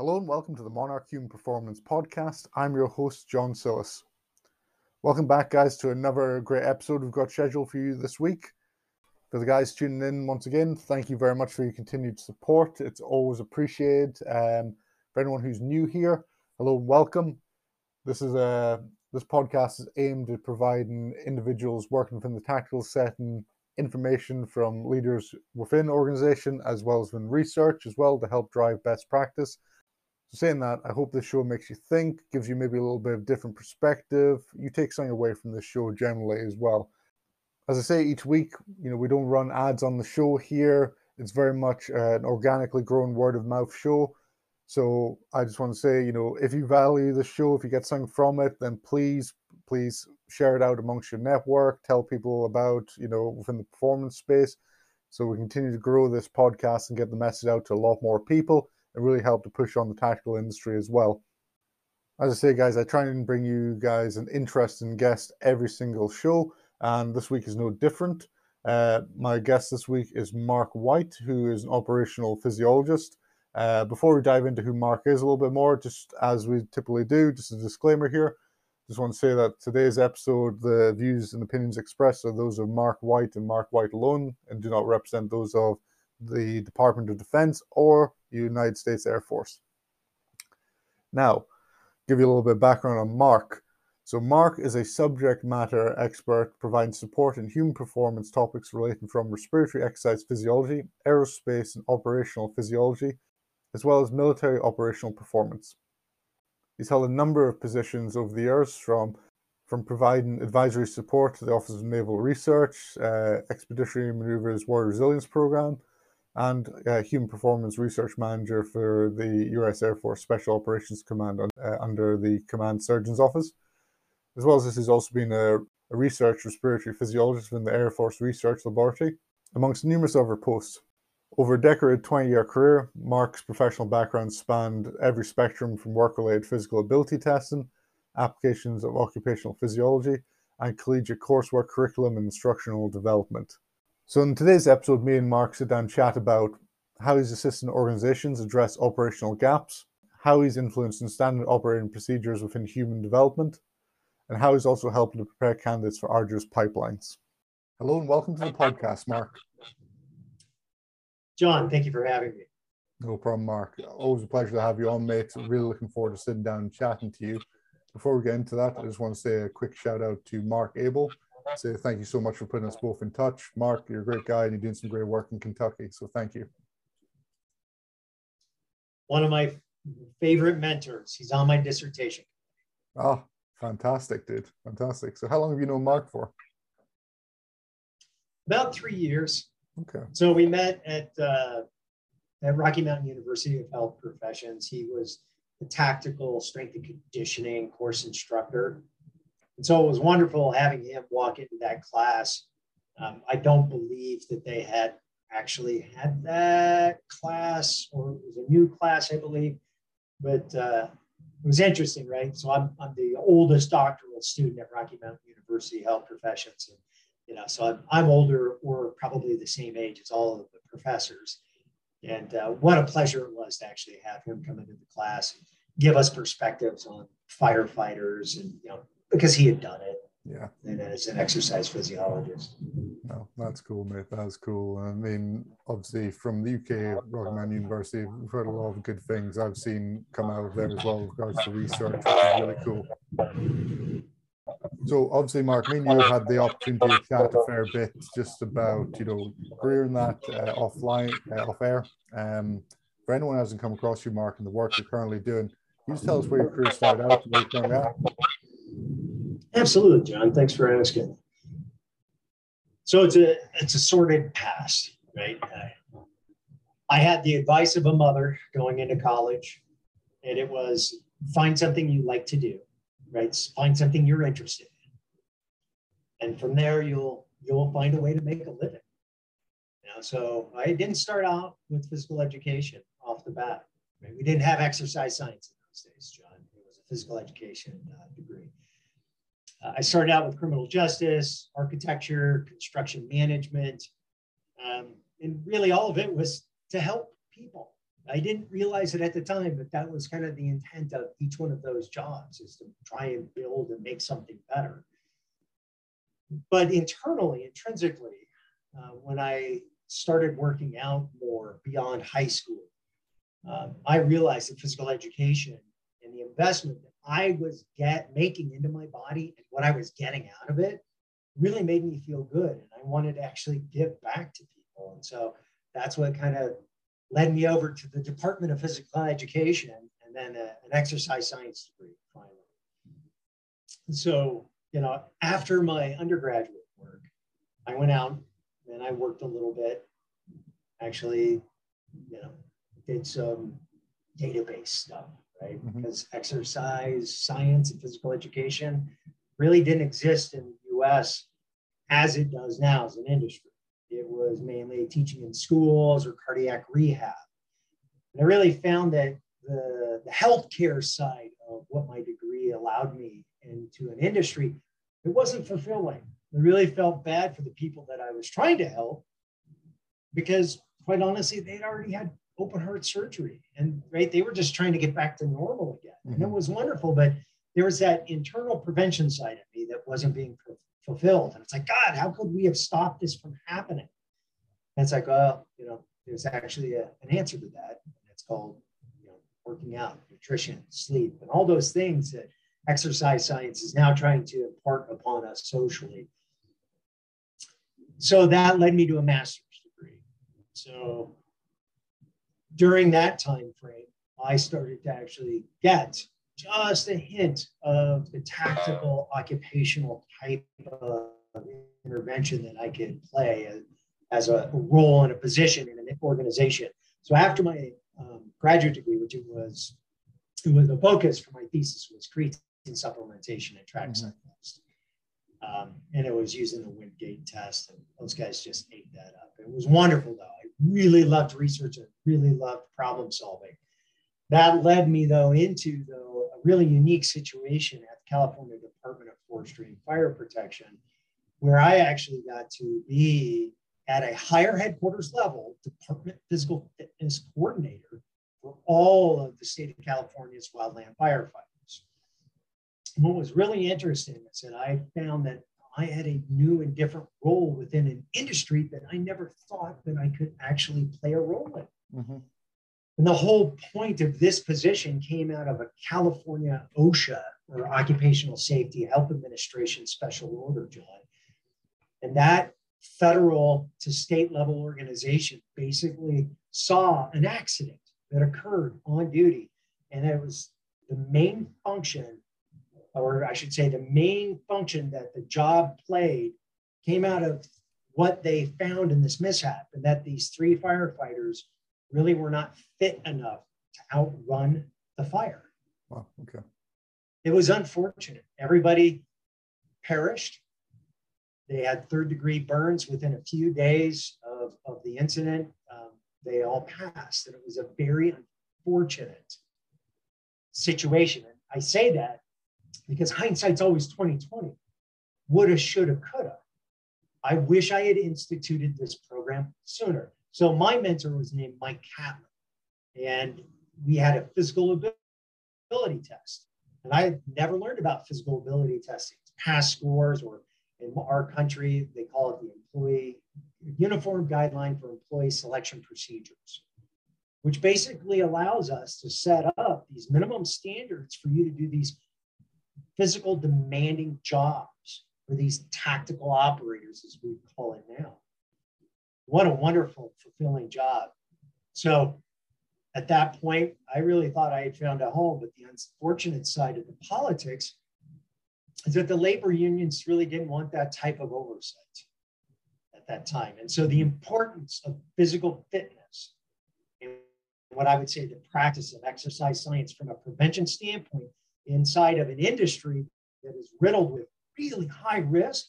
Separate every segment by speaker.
Speaker 1: Hello and welcome to the Monarch Human Performance Podcast. I'm your host, John Sillis. Welcome back, guys, to another great episode we've got scheduled for you this week. For the guys tuning in once again, thank you very much for your continued support. It's always appreciated. Um, for anyone who's new here, hello and welcome. This is a this podcast is aimed at providing individuals working within the tactical setting information from leaders within organization as well as in research as well to help drive best practice. Saying that, I hope this show makes you think, gives you maybe a little bit of different perspective. You take something away from this show generally as well. As I say each week, you know, we don't run ads on the show here. It's very much uh, an organically grown word of mouth show. So I just want to say, you know, if you value the show, if you get something from it, then please, please share it out amongst your network. Tell people about, you know, within the performance space, so we continue to grow this podcast and get the message out to a lot more people and really help to push on the tactical industry as well. As I say, guys, I try and bring you guys an interesting guest every single show, and this week is no different. Uh, my guest this week is Mark White, who is an operational physiologist. Uh, before we dive into who Mark is a little bit more, just as we typically do, just a disclaimer here. Just want to say that today's episode, the views and opinions expressed are those of Mark White and Mark White alone, and do not represent those of the Department of Defense or United States Air Force. Now, give you a little bit of background on Mark. So, Mark is a subject matter expert providing support in human performance topics relating from respiratory exercise physiology, aerospace and operational physiology, as well as military operational performance. He's held a number of positions over the years from from providing advisory support to the Office of Naval Research, uh, Expeditionary Maneuvers War Resilience Program, and uh, Human Performance Research Manager for the U.S. Air Force Special Operations Command uh, under the Command Surgeon's Office. As well as this, he's also been a, a research respiratory physiologist in the Air Force Research Laboratory, amongst numerous other posts. Over a decorated 20 year career, Mark's professional background spanned every spectrum from work related physical ability testing, applications of occupational physiology, and collegiate coursework curriculum and instructional development. So, in today's episode, me and Mark sit down and chat about how he's assisting organizations address operational gaps, how he's influencing standard operating procedures within human development, and how he's also helping to prepare candidates for arduous pipelines. Hello and welcome to the podcast, Mark.
Speaker 2: John, thank you for having me.
Speaker 1: No problem, Mark. Always a pleasure to have you on, mate. Really looking forward to sitting down and chatting to you. Before we get into that, I just want to say a quick shout out to Mark Abel. Say thank you so much for putting us both in touch. Mark, you're a great guy and you're doing some great work in Kentucky. So thank you.
Speaker 2: One of my favorite mentors. He's on my dissertation.
Speaker 1: Oh, fantastic, dude. Fantastic. So how long have you known Mark for?
Speaker 2: About three years.
Speaker 1: Okay.
Speaker 2: So we met at uh, at Rocky Mountain University of Health Professions. He was the tactical strength and conditioning course instructor, and so it was wonderful having him walk into that class. Um, I don't believe that they had actually had that class, or it was a new class, I believe, but uh, it was interesting, right? So I'm, I'm the oldest doctoral student at Rocky Mountain University Health Professions. And you know, so I'm, I'm older or probably the same age as all of the professors. And uh, what a pleasure it was to actually have him come into the class and give us perspectives on firefighters and, you know, because he had done it.
Speaker 1: Yeah.
Speaker 2: And as an exercise physiologist.
Speaker 1: No, that's cool, mate. That's cool. I mean, obviously, from the UK, Rocky Mountain University, we've heard a lot of good things I've seen come out of there as well with regards to research, which is really cool. So obviously, Mark, me and you had the opportunity to chat a fair bit just about you know career in that uh, offline, uh, off air. Um, for anyone who hasn't come across you, Mark, and the work you're currently doing, can you just tell us where your career started out and where you're currently at?
Speaker 2: Absolutely, John. Thanks for asking. So it's a it's a sordid past, right? I had the advice of a mother going into college, and it was find something you like to do right? Find something you're interested in. And from there, you'll you'll find a way to make a living. Know, so I didn't start out with physical education off the bat. Right? We didn't have exercise science in those days, John. It was a physical education uh, degree. Uh, I started out with criminal justice, architecture, construction management, um, and really all of it was to help people. I didn't realize it at the time, but that was kind of the intent of each one of those jobs is to try and build and make something better. But internally, intrinsically, uh, when I started working out more beyond high school, um, I realized that physical education and the investment I was get making into my body and what I was getting out of it really made me feel good. And I wanted to actually give back to people. And so that's what kind of led me over to the Department of Physical Education and then a, an exercise science degree finally. And so, you know, after my undergraduate work, I went out and I worked a little bit. Actually, you know, did some database stuff, right? Mm-hmm. Because exercise science and physical education really didn't exist in the US as it does now as an industry. It was mainly teaching in schools or cardiac rehab. And I really found that the, the healthcare side of what my degree allowed me into an industry, it wasn't fulfilling. I really felt bad for the people that I was trying to help because, quite honestly, they'd already had open heart surgery and right they were just trying to get back to normal again mm-hmm. and it mm-hmm. was wonderful but there was that internal prevention side of me that wasn't being fulfilled. And it's like, God, how could we have stopped this from happening? And it's like, well, you know, there's actually a, an answer to that. And it's called, you know, working out, nutrition, sleep, and all those things that exercise science is now trying to impart upon us socially. So that led me to a master's degree. So during that time frame, I started to actually get just a hint of the tactical occupational type of intervention that I could play as a role and a position in an organization. So after my um, graduate degree, which it was, it was the focus for my thesis was creatine supplementation and track mm-hmm. cycles. Um, and it was using the Wingate test, and those guys just ate that up. It was wonderful, though. Really loved research and really loved problem solving. That led me, though, into though a really unique situation at the California Department of Forestry and Fire Protection, where I actually got to be at a higher headquarters level, Department Physical Fitness Coordinator for all of the state of California's wildland firefighters. And what was really interesting is that I found that I had a new and different role within an industry that I never thought that I could actually play a role in. Mm-hmm. And the whole point of this position came out of a California OSHA or Occupational Safety Health Administration special order, John. And that federal to state level organization basically saw an accident that occurred on duty. And it was the main function, or I should say, the main function that the job played came out of what they found in this mishap, and that these three firefighters really were not fit enough to outrun the fire.
Speaker 1: Wow, okay.
Speaker 2: It was unfortunate. Everybody perished. They had third degree burns within a few days of, of the incident. Um, they all passed, and it was a very unfortunate situation. And I say that because hindsight's always 2020. Woulda, shoulda, coulda. I wish I had instituted this program sooner. So my mentor was named Mike Catlin, and we had a physical ability test. And I had never learned about physical ability testing, pass scores, or in our country, they call it the employee uniform guideline for employee selection procedures, which basically allows us to set up these minimum standards for you to do these physical demanding jobs for these tactical operators, as we call it now what a wonderful, fulfilling job. So at that point, I really thought I had found a home. But the unfortunate side of the politics is that the labor unions really didn't want that type of oversight at that time. And so the importance of physical fitness and what I would say the practice of exercise science from a prevention standpoint inside of an industry that is riddled with really high risk,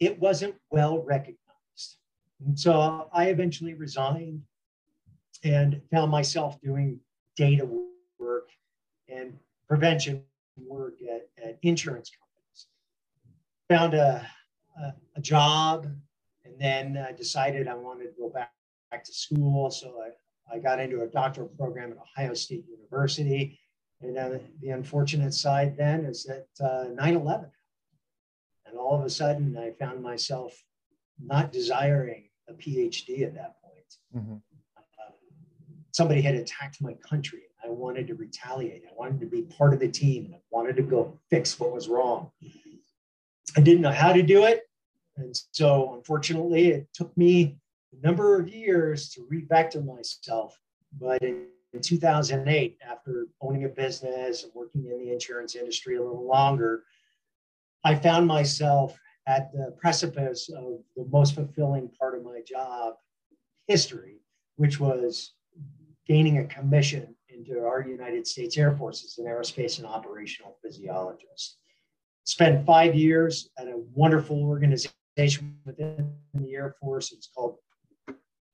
Speaker 2: it wasn't well recognized. And so I eventually resigned and found myself doing data work and prevention work at, at insurance companies. Found a, a, a job and then decided I wanted to go back, back to school. So I I got into a doctoral program at Ohio State University. And then the unfortunate side then is that uh, 9 11. And all of a sudden, I found myself not desiring a PhD at that point. Mm-hmm. Uh, somebody had attacked my country. I wanted to retaliate. I wanted to be part of the team. I wanted to go fix what was wrong. I didn't know how to do it. And so, unfortunately, it took me a number of years to revector myself. But in, in 2008, after owning a business and working in the insurance industry a little longer, I found myself at the precipice of the most fulfilling part of my job history, which was gaining a commission into our United States Air Force as an aerospace and operational physiologist. Spent five years at a wonderful organization within the Air Force. It's called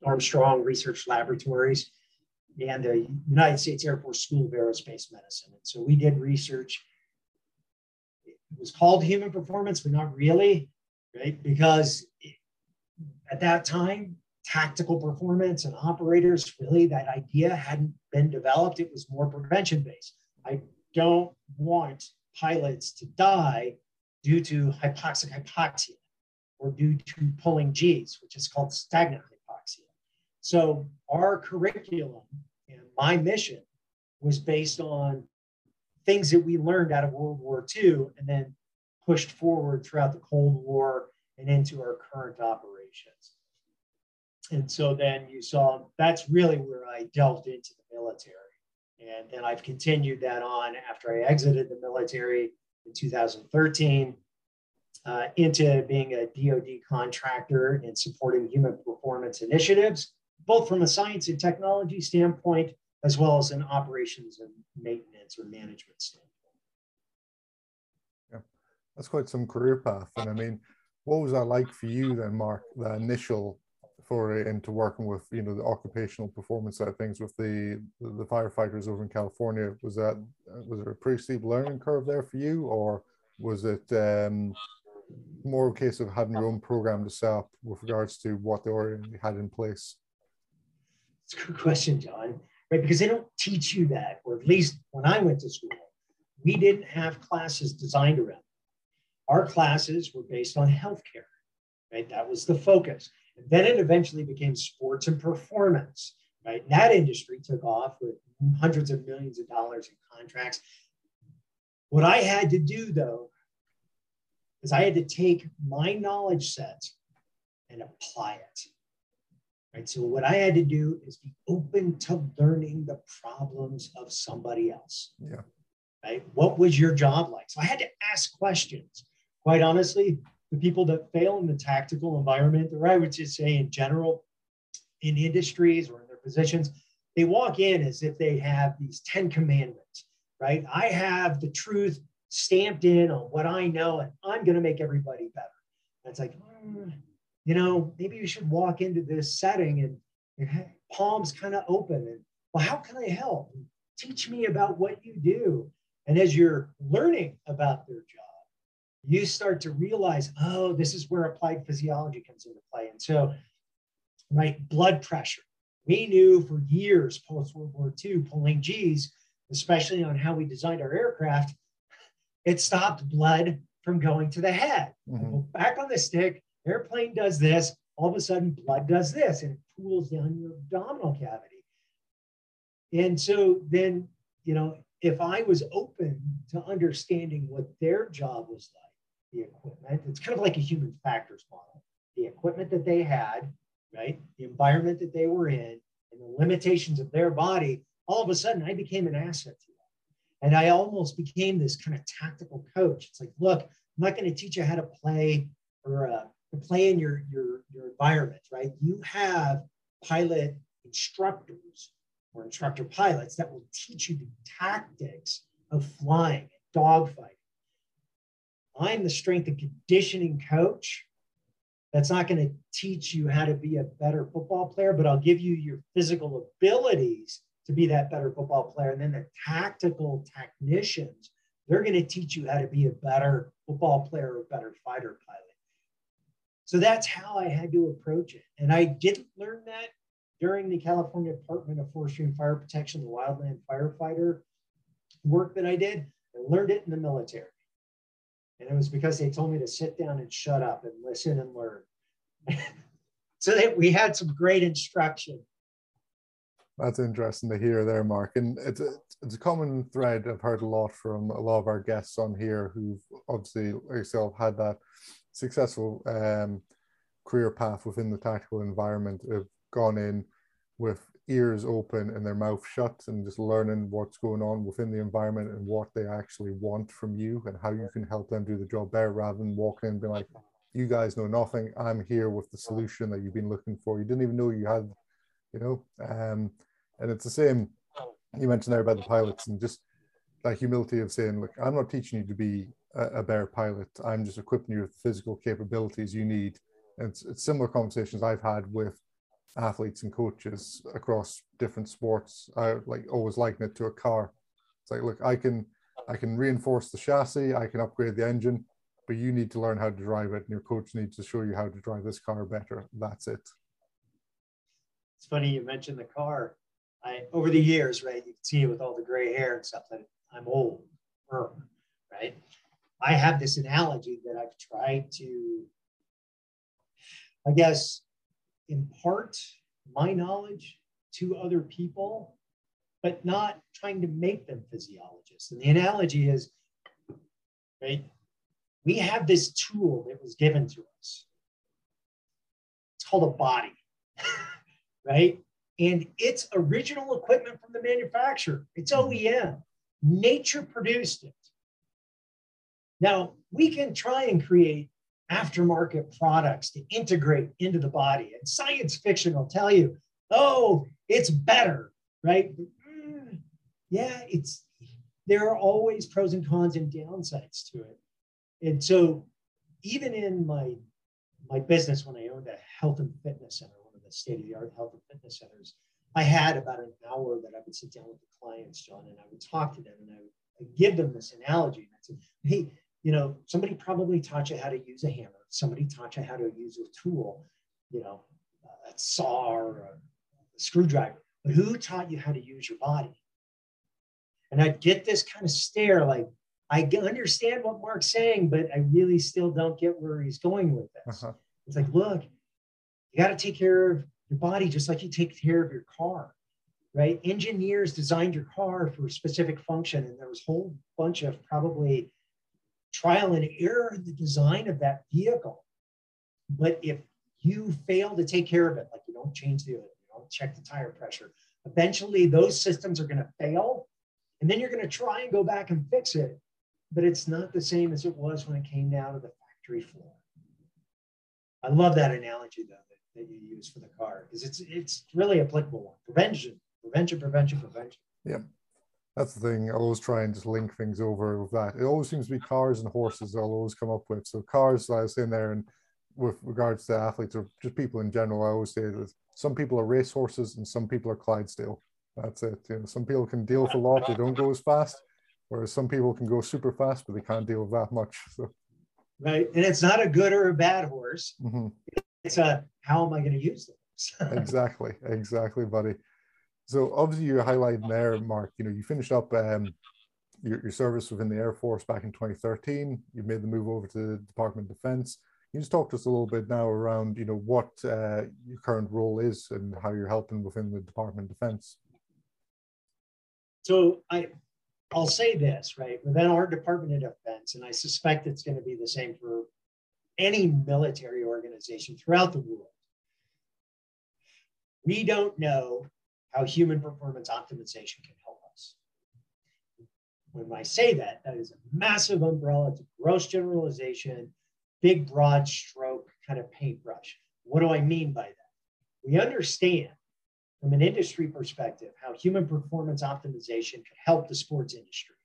Speaker 2: Armstrong Research Laboratories and the United States Air Force School of Aerospace Medicine. And so we did research. It was called human performance, but not really, right? Because at that time, tactical performance and operators, really, that idea hadn't been developed. It was more prevention based. I don't want pilots to die due to hypoxic hypoxia or due to pulling G's, which is called stagnant. So our curriculum and my mission was based on things that we learned out of World War II and then pushed forward throughout the Cold War and into our current operations. And so then you saw that's really where I delved into the military. And then I've continued that on after I exited the military in 2013 uh, into being a DoD contractor and supporting human performance initiatives, both from a science and technology standpoint, as well as an operations and maintenance or management standpoint.
Speaker 1: Yeah, that's quite some career path. And I mean, what was that like for you then, Mark? The initial foray into working with you know the occupational performance side of things with the the firefighters over in California. Was that was there a pretty steep learning curve there for you, or was it um, more a case of having your own program to set up with regards to what they already had in place?
Speaker 2: It's a good question, John. Right, because they don't teach you that, or at least when I went to school, we didn't have classes designed around. It. Our classes were based on healthcare. Right, that was the focus. And then it eventually became sports and performance. Right, and that industry took off with hundreds of millions of dollars in contracts. What I had to do though is I had to take my knowledge set and apply it. Right. So what I had to do is be open to learning the problems of somebody else.
Speaker 1: Yeah.
Speaker 2: Right. What was your job like? So I had to ask questions. Quite honestly, the people that fail in the tactical environment, or I would just say in general, in industries or in their positions, they walk in as if they have these 10 commandments, right? I have the truth stamped in on what I know, and I'm going to make everybody better. And it's like, mm, you know, maybe you should walk into this setting and your palms kind of open and, well, how can I help? Teach me about what you do. And as you're learning about their job, you start to realize, oh, this is where applied physiology comes into play. And so, right, blood pressure. We knew for years post World War II, pulling G's, especially on how we designed our aircraft, it stopped blood from going to the head. Mm-hmm. Back on the stick, airplane does this, all of a sudden blood does this and it pools down your abdominal cavity. And so then, you know, if I was open to understanding what their job was like, the equipment. It's kind of like a human factors model. The equipment that they had, right? The environment that they were in, and the limitations of their body, all of a sudden I became an asset to them. And I almost became this kind of tactical coach. It's like, look, I'm not going to teach you how to play or uh, play in your, your, your environment, right? You have pilot instructors or instructor pilots that will teach you the tactics of flying, dogfighting I'm the strength and conditioning coach. That's not going to teach you how to be a better football player, but I'll give you your physical abilities to be that better football player. And then the tactical technicians, they're going to teach you how to be a better football player or a better fighter pilot. So that's how I had to approach it. And I didn't learn that during the California Department of Forestry and Fire Protection, the wildland firefighter work that I did, I learned it in the military. And it was because they told me to sit down and shut up and listen and learn. so that we had some great instruction.
Speaker 1: That's interesting to hear there, Mark. And it's a, it's a common thread I've heard a lot from a lot of our guests on here who've obviously, yourself, had that successful um, career path within the tactical environment, have gone in with ears open and their mouth shut and just learning what's going on within the environment and what they actually want from you and how you can help them do the job better rather than walking in and being like, you guys know nothing. I'm here with the solution that you've been looking for. You didn't even know you had, you know. Um, and it's the same. You mentioned there about the pilots and just that humility of saying, look, I'm not teaching you to be a, better pilot. I'm just equipping you with the physical capabilities you need. And it's, it's similar conversations I've had with athletes and coaches across different sports. I like always liken it to a car. It's like, look, I can I can reinforce the chassis, I can upgrade the engine, but you need to learn how to drive it, and your coach needs to show you how to drive this car better. That's it.
Speaker 2: It's funny you mentioned the car. I over the years, right? You can see it with all the gray hair and stuff that I'm old, right? I have this analogy that I've tried to, I guess, impart my knowledge to other people, but not trying to make them physiologists. And the analogy is, right, we have this tool that was given to us. It's called a body, right? And it's original equipment from the manufacturer. It's mm-hmm. OEM. Nature produced it. Now, we can try and create aftermarket products to integrate into the body. And science fiction will tell you, oh, it's better, right? Mm, yeah, it's there are always pros and cons and downsides to it. And so even in my my business when I owned a health and fitness center, one of the state-of-the-art health and fitness centers, I had about an hour that I would sit down with the clients, John, and I would talk to them and I would give them this analogy. And I said, hey, you know, somebody probably taught you how to use a hammer. Somebody taught you how to use a tool, you know, a saw or a, screwdriver. But who taught you how to use your body? And I'd get this kind of stare like, I understand what Mark's saying, but I really still don't get where he's going with this. Uh-huh. It's like, look, you got to take care of your body just like you take care of your car, right? Engineers designed your car for a specific function, and there was a whole bunch of probably trial and error in the design of that vehicle. But if you fail to take care of it, like you don't change the oil, you don't check the tire pressure, eventually those systems are going to fail. And then you're going to try and go back and fix it. But it's not the same as it was when it came down to the factory floor. I love that analogy, though, that, that you use for the car because it's it's really applicable one. Prevention, prevention, prevention, prevention.
Speaker 1: Yeah that's the thing. I always try and just link things over with that. It always seems to be cars and horses. I'll always come up with. So cars, I was in there, and with regards to athletes or just people in general, I always say that some people are race horses and some people are Clydesdale. That's it. You know, some people can deal with a lot; they don't go as fast, whereas some people can go super fast, but they can't deal with that much. So.
Speaker 2: Right, and it's not a good or a bad horse. Mm-hmm. It's a how am I going to use
Speaker 1: them? exactly, exactly, buddy. So obviously you're highlighting there, Mark, you know, you finished up um, your, your service within the Air Force back in 2013. You made the move over to the Department of Defense. Can you just talk to us a little bit now around, you know, what uh, your current role is and how you're helping within the Department of Defense?
Speaker 2: So I, I'll say this, right? Within our Department of Defense, and I suspect it's going to be the same for any military organization throughout the world, we don't know how human performance optimization can help us. When I say that, that is a massive umbrella, it's a gross generalization, big broad stroke kind of paintbrush. What do I mean by that? We understand from an industry perspective how human performance optimization can help the sports industry,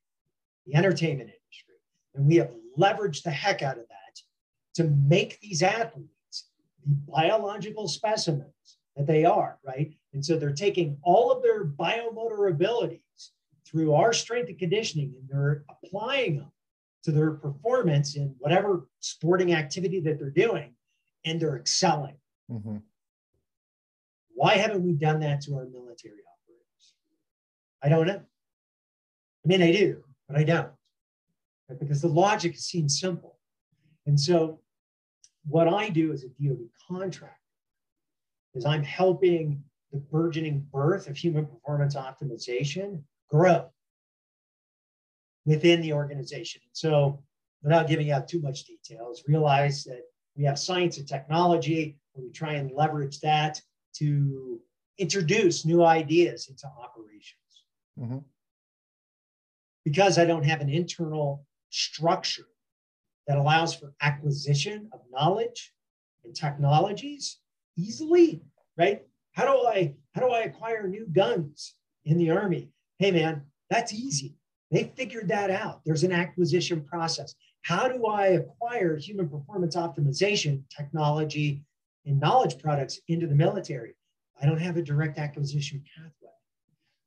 Speaker 2: the entertainment industry. And we have leveraged the heck out of that to make these athletes the biological specimens that they are, right? And so they're taking all of their biomotor abilities through our strength and conditioning and they're applying them to their performance in whatever sporting activity that they're doing and they're excelling. Mm-hmm. Why haven't we done that to our military operators? I don't know. I mean, I do, but I don't. Because the logic seems simple. And so, what I do as a DoD contractor is I'm helping the burgeoning birth of human performance optimization grow within the organization. So, without giving out too much details, realize that we have science and technology, and we try and leverage that to introduce new ideas into operations. Mm-hmm. Because I don't have an internal structure that allows for acquisition of knowledge and technologies easily, right? How do I how do I acquire new guns in the army? Hey man, that's easy. They figured that out. There's an acquisition process. How do I acquire human performance optimization technology and knowledge products into the military? I don't have a direct acquisition pathway.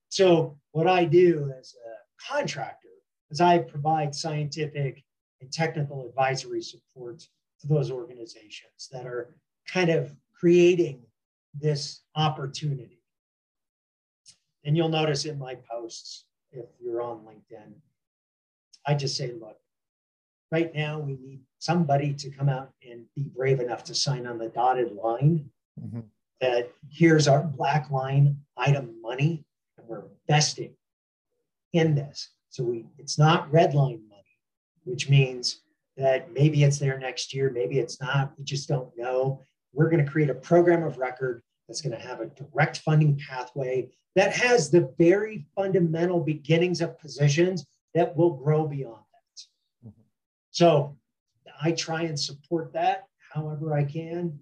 Speaker 2: So, what I do as a contractor is I provide scientific and technical advisory support to those organizations that are kind of creating this opportunity. And you'll notice in my posts, if you're on LinkedIn, I just say, look, right now we need somebody to come out and be brave enough to sign on the dotted line mm-hmm. that here's our black line item money and we're investing in this. So we it's not red line money, which means that maybe it's there next year, maybe it's not. We just don't know. We're going to create a program of record that's going to have a direct funding pathway that has the very fundamental beginnings of positions that will grow beyond that. Mm-hmm. So I try and support that however I can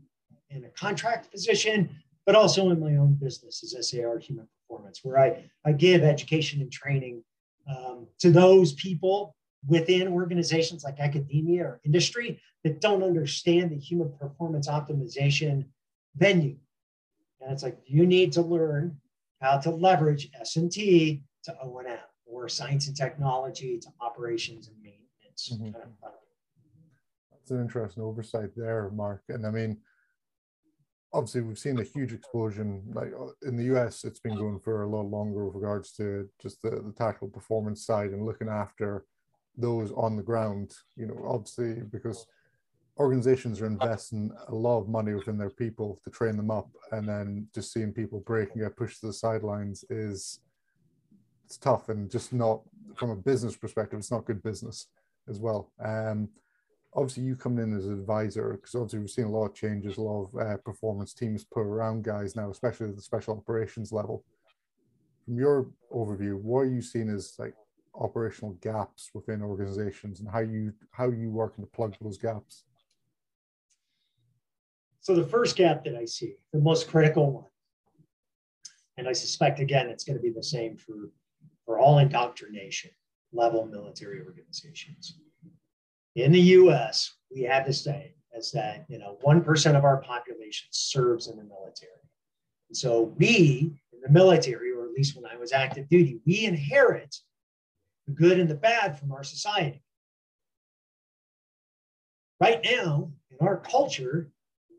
Speaker 2: in a contract position, but also in my own business as SAR Human Performance, where I, I give education and training um, to those people within organizations like academia or industry that don't understand the human performance optimization venue. And it's like, you need to learn how to leverage S&T to O&M or science and technology to operations and maintenance. Mm-hmm. Kind of
Speaker 1: That's an interesting oversight there, Mark. And I mean, obviously we've seen a huge explosion like in the us it's been going for a lot longer with regards to just the, the tactical performance side and looking after those on the ground you know obviously because organizations are investing a lot of money within their people to train them up and then just seeing people break and get pushed to the sidelines is it's tough and just not from a business perspective it's not good business as well um obviously you coming in as an advisor because obviously we've seen a lot of changes, a lot of uh, performance teams put around guys now, especially at the special operations level. From your overview, what are you seeing as like operational gaps within organizations, and how you how you working to plug those gaps?
Speaker 2: So the first gap that I see, the most critical one, and I suspect again it's going to be the same for for all indoctrination level military organizations in the US, we have this saying as that, you know, 1% of our population serves in the military. And so we in the military, or at least when I was active duty, we inherit the good and the bad from our society. Right now, in our culture,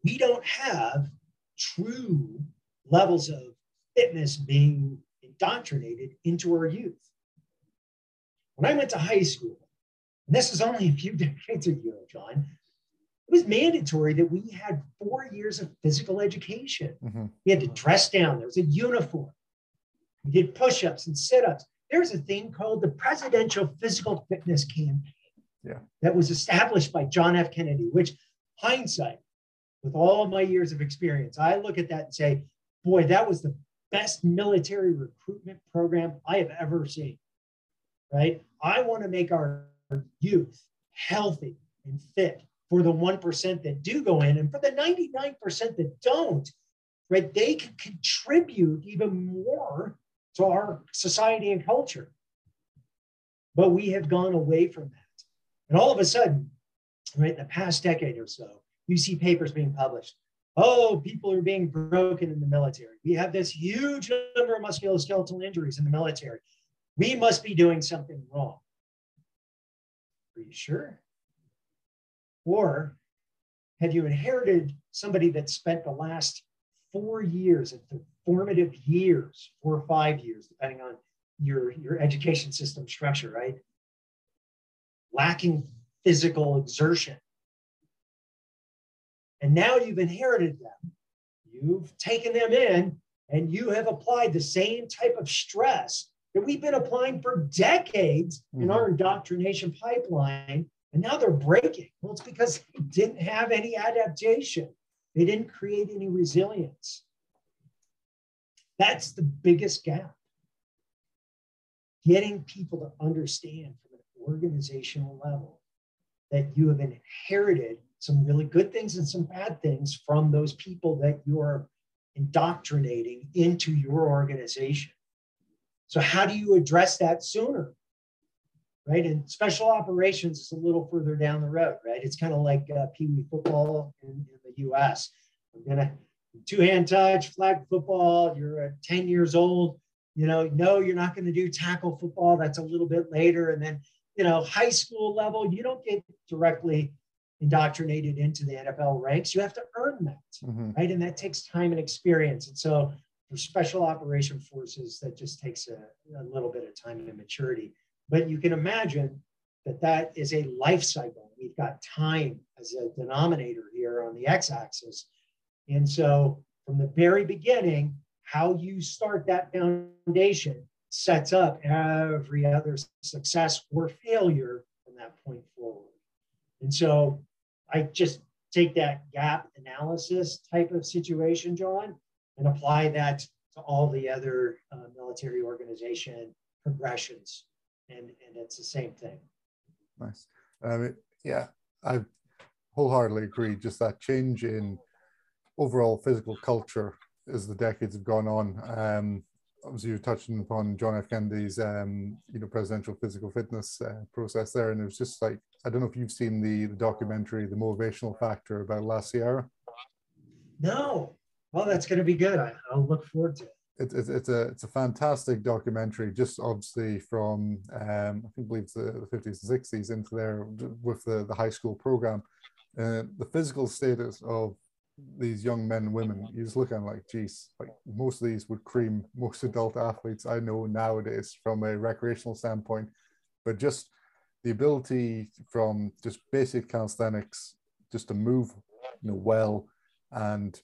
Speaker 2: we don't have true levels of fitness being indoctrinated into our youth. When I went to high school, and this is only a few decades ago, John, it was mandatory that we had four years of physical education. Mm-hmm. We had to dress down, there was a uniform. We did push ups and sit ups. There's a thing called the Presidential Physical Fitness Campaign
Speaker 1: yeah.
Speaker 2: that was established by John F. Kennedy, which, hindsight, with all of my years of experience, I look at that and say, boy, that was the best military recruitment program I have ever seen. Right? I want to make our youth healthy and fit for the 1% that do go in and for the 99% that don't right they can contribute even more to our society and culture. But we have gone away from that. And all of a sudden right in the past decade or so you see papers being published. Oh people are being broken in the military. We have this huge number of musculoskeletal injuries in the military. We must be doing something wrong. Are you sure? Or have you inherited somebody that spent the last four years, at the formative years, four or five years, depending on your, your education system structure, right? Lacking physical exertion. And now you've inherited them. You've taken them in and you have applied the same type of stress that we've been applying for decades mm-hmm. in our indoctrination pipeline. And now they're breaking. Well, it's because they didn't have any adaptation, they didn't create any resilience. That's the biggest gap. Getting people to understand from an organizational level that you have inherited some really good things and some bad things from those people that you're indoctrinating into your organization. So, how do you address that sooner? Right. And special operations is a little further down the road, right? It's kind of like uh, Pee Wee football in, in, the US. I'm going to two hand touch, flag football. You're uh, 10 years old. You know, no, you're not going to do tackle football. That's a little bit later. And then, you know, high school level, you don't get directly indoctrinated into the NFL ranks. You have to earn that, mm-hmm. right? And that takes time and experience. And so for special operation forces, that just takes a, a little bit of time and maturity. But you can imagine that that is a life cycle. We've got time as a denominator here on the x-axis. And so from the very beginning, how you start that foundation sets up every other success or failure from that point forward. And so I just take that gap analysis type of situation, John, and apply that to all the other uh, military organization progressions. And, and it's the same thing.
Speaker 1: Nice. Um, yeah, I wholeheartedly agree. Just that change in overall physical culture as the decades have gone on. Um, obviously, you're touching upon John F. Kennedy's, um, you know, presidential physical fitness uh, process there, and it was just like I don't know if you've seen the, the documentary, The Motivational Factor about La Sierra.
Speaker 2: No. Well, that's going to be good. I, will look forward to it.
Speaker 1: It, it. It's a it's a fantastic documentary, just obviously from um, I think believe it's the, the 50s and 60s into there with the, the high school program. Uh, the physical status of these young men and women, you just look at them like, geez, like most of these would cream most adult athletes I know nowadays from a recreational standpoint. But just the ability from just basic calisthenics just to move you know well and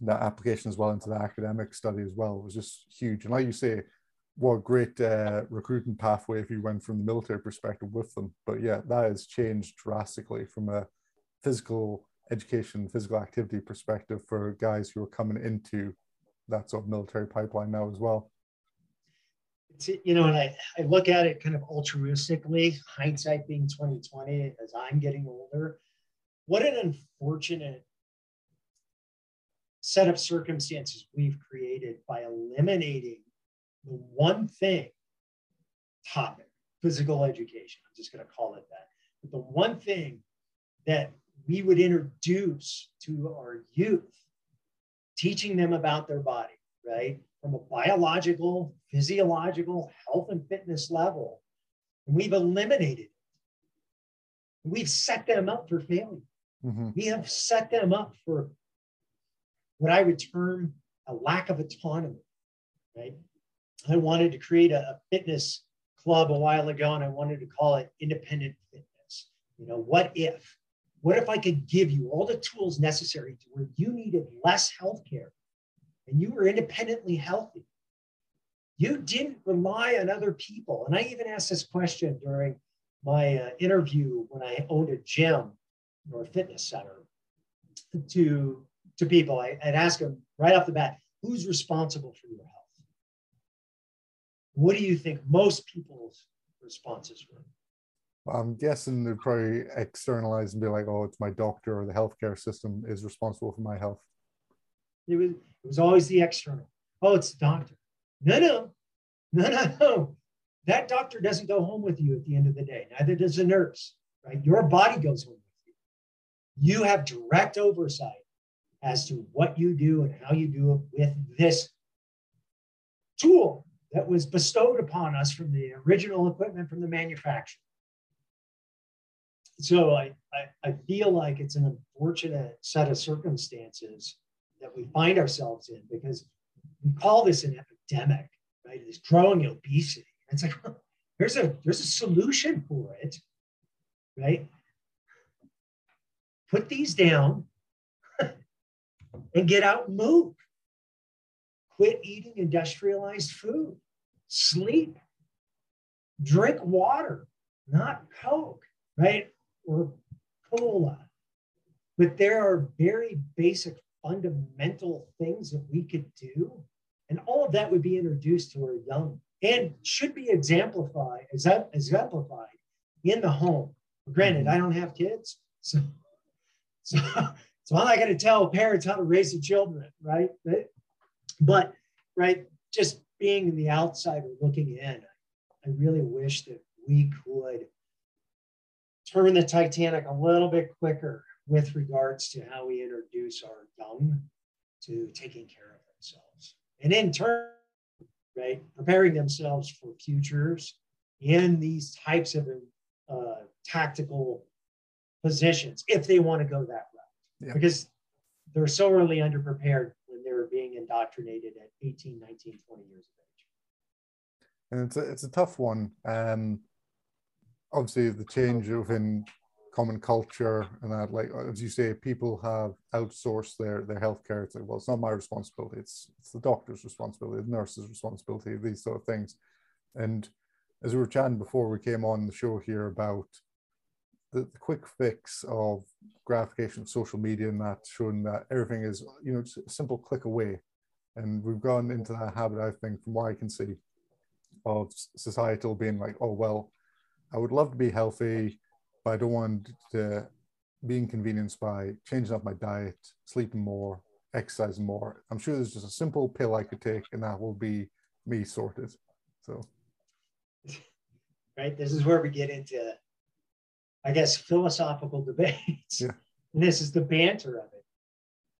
Speaker 1: that application as well into the academic study as well was just huge. And like you say what great uh, recruiting pathway if you went from the military perspective with them. But yeah that has changed drastically from a physical education physical activity perspective for guys who are coming into that sort of military pipeline now as well
Speaker 2: you know, and I, I look at it kind of altruistically, hindsight being 2020 as I'm getting older. What an unfortunate set of circumstances we've created by eliminating the one thing topic, physical education. I'm just going to call it that. But the one thing that we would introduce to our youth, teaching them about their body, right? from a biological, physiological, health and fitness level. And we've eliminated it. We've set them up for failure. Mm-hmm. We have set them up for what I would term a lack of autonomy, right? I wanted to create a, a fitness club a while ago and I wanted to call it independent fitness. You know, what if? What if I could give you all the tools necessary to where you needed less healthcare and you were independently healthy. You didn't rely on other people. And I even asked this question during my uh, interview when I owned a gym or a fitness center to, to people. I, I'd ask them right off the bat, who's responsible for your health? What do you think most people's responses were?
Speaker 1: I'm guessing they'd probably externalize and be like, oh, it's my doctor or the healthcare system is responsible for my health.
Speaker 2: It was, it was always the external. Oh, it's the doctor. No, no, no, no, no. That doctor doesn't go home with you at the end of the day. Neither does the nurse, right? Your body goes home with you. You have direct oversight as to what you do and how you do it with this tool that was bestowed upon us from the original equipment from the manufacturer. So I, I, I feel like it's an unfortunate set of circumstances that we find ourselves in because we call this an epidemic, right? This growing obesity. It's like there's a there's a solution for it, right? Put these down and get out and move. Quit eating industrialized food. Sleep. Drink water, not Coke, right? Or cola. But there are very basic fundamental things that we could do. And all of that would be introduced to our young and should be exemplified, exemplified in the home. Granted, mm-hmm. I don't have kids, so so, so I'm not going to tell parents how to raise their children, right? But right, just being in the outsider looking in, I really wish that we could turn the Titanic a little bit quicker with regards to how we introduce our young to taking care of themselves. And in turn, right, preparing themselves for futures in these types of uh, tactical positions if they want to go that route. Yeah. Because they're so early underprepared when they're being indoctrinated at 18, 19, 20 years of age.
Speaker 1: And it's a, it's a tough one. Um, obviously, the change within common culture and that like as you say people have outsourced their their healthcare it's like well it's not my responsibility it's it's the doctor's responsibility the nurse's responsibility these sort of things. And as we were chatting before we came on the show here about the, the quick fix of gratification of social media and that showing that everything is you know just a simple click away. And we've gone into that habit i think from what i can see of societal being like oh well i would love to be healthy but I don't want to be inconvenienced by changing up my diet, sleeping more, exercising more. I'm sure there's just a simple pill I could take, and that will be me sorted. So,
Speaker 2: right, this is where we get into, I guess, philosophical debates.
Speaker 1: Yeah.
Speaker 2: And this is the banter of it.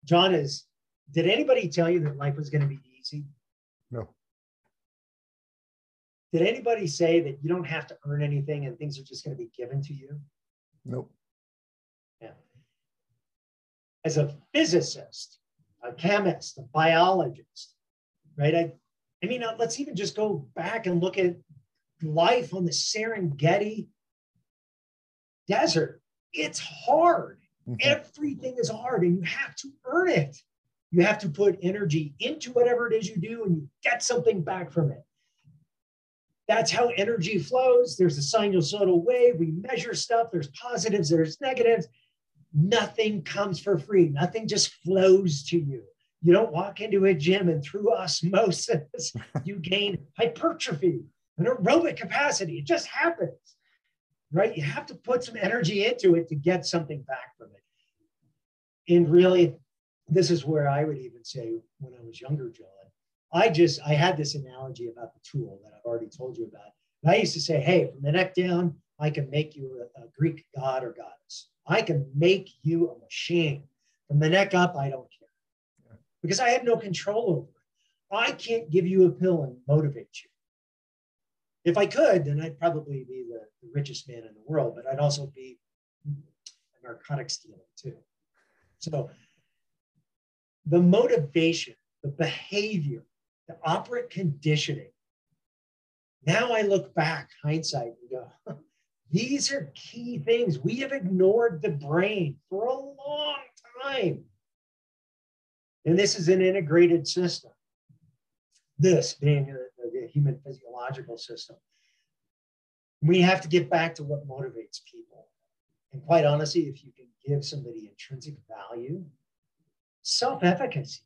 Speaker 2: John is. Did anybody tell you that life was going to be easy?
Speaker 1: No.
Speaker 2: Did anybody say that you don't have to earn anything and things are just going to be given to you?
Speaker 1: Nope.
Speaker 2: Yeah. As a physicist, a chemist, a biologist, right? I, I mean, uh, let's even just go back and look at life on the Serengeti desert. It's hard. Mm-hmm. Everything is hard, and you have to earn it. You have to put energy into whatever it is you do, and you get something back from it. That's how energy flows. There's a sinusoidal wave. We measure stuff. There's positives, there's negatives. Nothing comes for free. Nothing just flows to you. You don't walk into a gym and through osmosis, you gain hypertrophy and aerobic capacity. It just happens, right? You have to put some energy into it to get something back from it. And really, this is where I would even say when I was younger, John, I just I had this analogy about the tool that I've already told you about. And I used to say, hey, from the neck down, I can make you a, a Greek god or goddess. I can make you a machine. From the neck up, I don't care because I have no control over it. I can't give you a pill and motivate you. If I could, then I'd probably be the, the richest man in the world, but I'd also be a narcotics dealer too. So the motivation, the behavior, the operant conditioning. Now I look back, hindsight, and go, these are key things. We have ignored the brain for a long time. And this is an integrated system. This being the human physiological system. We have to get back to what motivates people. And quite honestly, if you can give somebody intrinsic value, self efficacy,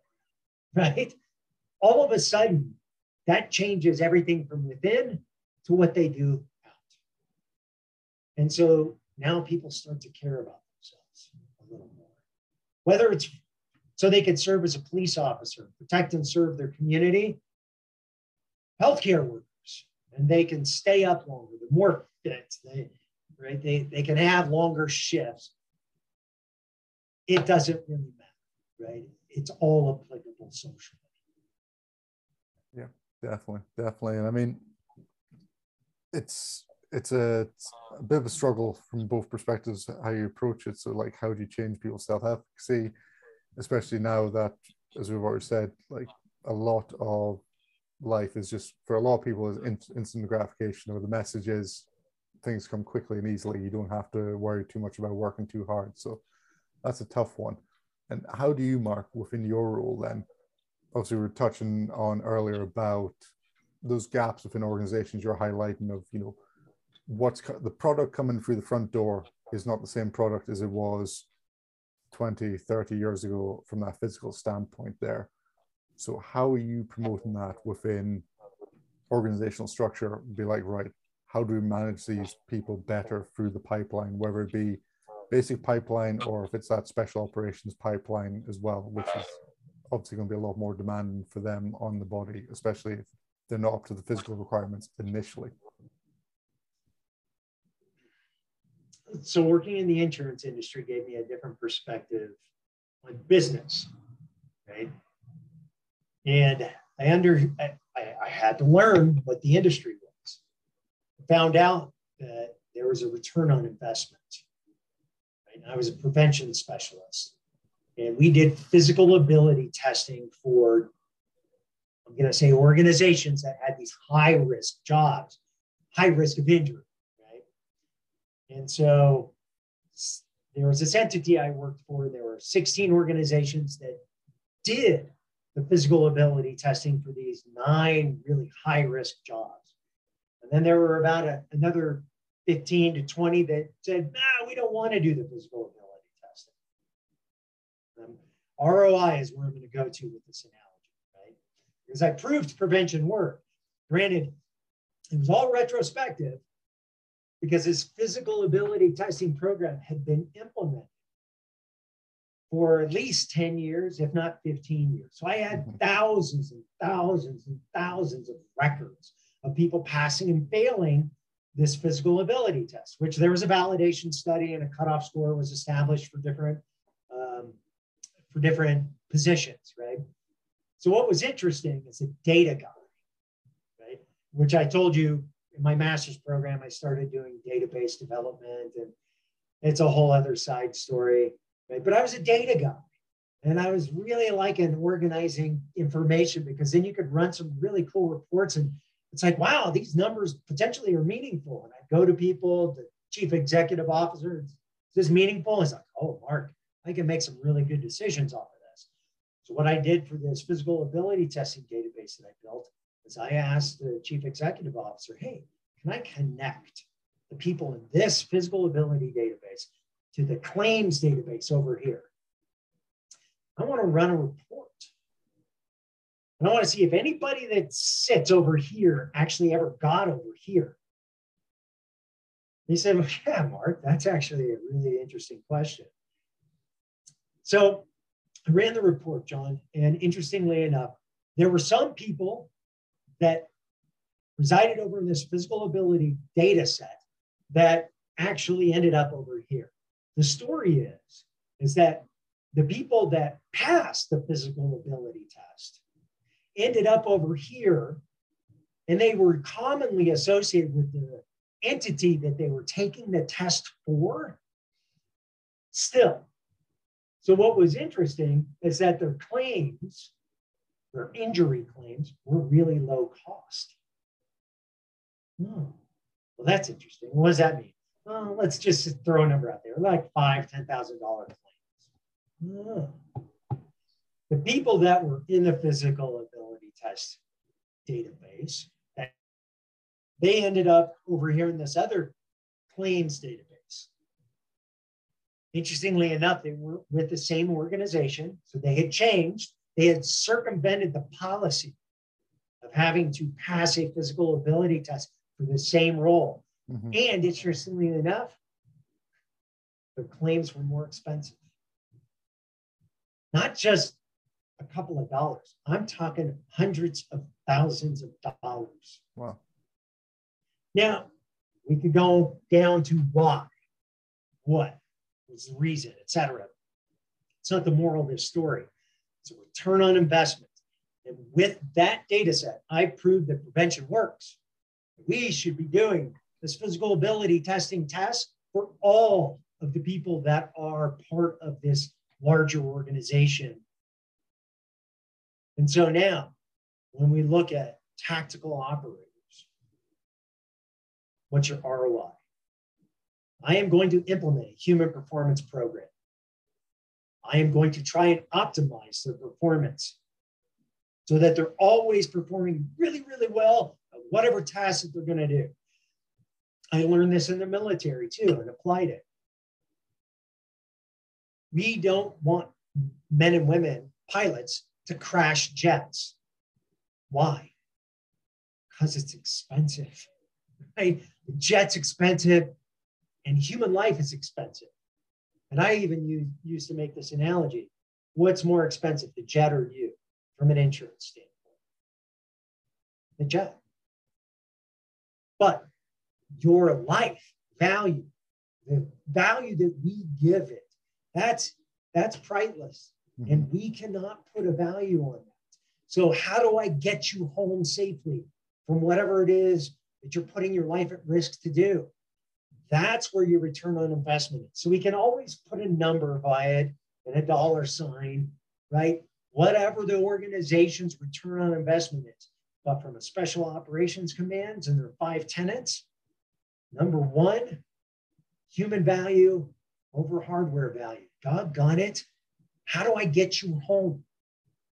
Speaker 2: right? All of a sudden, that changes everything from within to what they do out. And so now people start to care about themselves a little more. Whether it's so they can serve as a police officer, protect and serve their community, healthcare workers, and they can stay up longer, they're more fit, they, right? They, they can have longer shifts. It doesn't really matter, right? It's all applicable socially.
Speaker 1: Definitely, definitely. And I mean, it's it's a, it's a bit of a struggle from both perspectives how you approach it. So, like, how do you change people's self efficacy? especially now that, as we've already said, like a lot of life is just for a lot of people is instant gratification or the message is things come quickly and easily. You don't have to worry too much about working too hard. So that's a tough one. And how do you, Mark, within your role then? Obviously, we were touching on earlier about those gaps within organizations you're highlighting of, you know, what's the product coming through the front door is not the same product as it was 20, 30 years ago from that physical standpoint there. So how are you promoting that within organizational structure? Be like, right, how do we manage these people better through the pipeline, whether it be basic pipeline or if it's that special operations pipeline as well, which is obviously going to be a lot more demanding for them on the body, especially if they're not up to the physical requirements initially.
Speaker 2: So working in the insurance industry gave me a different perspective on business, right? And I under I, I had to learn what the industry was. Found out that there was a return on investment. Right? I was a prevention specialist, and we did physical ability testing for I'm going to say organizations that had these high risk jobs, high risk of injury, right? And so there was this entity I worked for. There were 16 organizations that did the physical ability testing for these nine really high risk jobs. And then there were about a, another 15 to 20 that said, nah, we don't want to do the physical ability ROI is where I'm going to go to with this analogy, right? Because I proved prevention worked. Granted, it was all retrospective because his physical ability testing program had been implemented for at least 10 years, if not 15 years. So I had mm-hmm. thousands and thousands and thousands of records of people passing and failing this physical ability test, which there was a validation study and a cutoff score was established for different for different positions, right? So what was interesting is a data guy, right? Which I told you in my master's program, I started doing database development and it's a whole other side story right? But I was a data guy. And I was really liking organizing information because then you could run some really cool reports. And it's like, wow, these numbers potentially are meaningful. And I'd go to people, the chief executive officer, is this meaningful? He's like, oh, Mark, I can make some really good decisions off of this. So what I did for this physical ability testing database that I built is I asked the chief executive officer, hey, can I connect the people in this physical ability database to the claims database over here. I want to run a report. And I want to see if anybody that sits over here actually ever got over here. He said, well, yeah, Mark, that's actually a really interesting question. So I ran the report, John, and interestingly enough, there were some people that resided over in this physical ability data set that actually ended up over here. The story is, is that the people that passed the physical ability test ended up over here and they were commonly associated with the entity that they were taking the test for still. So what was interesting is that their claims, their injury claims, were really low cost. Hmm. Well, that's interesting. What does that mean? well, let's just throw a number out there, like five, ten thousand dollar claims. The people that were in the physical ability test database, they ended up over here in this other claims database. Interestingly enough, they were with the same organization, so they had changed. They had circumvented the policy of having to pass a physical ability test for the same role. Mm-hmm. And interestingly enough, the claims were more expensive. Not just a couple of dollars. I'm talking hundreds of thousands of dollars.
Speaker 1: Wow.
Speaker 2: Now, we could go down to why, what was the reason, etc. It's not the moral of this story. It's a return on investment. And with that data set, I proved that prevention works. We should be doing this physical ability testing test for all of the people that are part of this larger organization. And so now, when we look at tactical operators, what's your ROI? I am going to implement a human performance program. I am going to try and optimize their performance so that they're always performing really, really well at whatever task that they're going to do. I learned this in the military too and applied it. We don't want men and women, pilots, to crash jets. Why? Because it's expensive, right? The jet's expensive and human life is expensive. And I even use, used to make this analogy. What's more expensive, the jet or you, from an insurance standpoint? The jet. But your life value, the value that we give it, that's that's priceless. Mm-hmm. And we cannot put a value on that. So how do I get you home safely from whatever it is that you're putting your life at risk to do? That's where your return on investment is. So we can always put a number by it and a dollar sign, right? Whatever the organization's return on investment is. But from a special operations commands and their five tenants, number one, human value over hardware value. God, Doggone it. How do I get you home?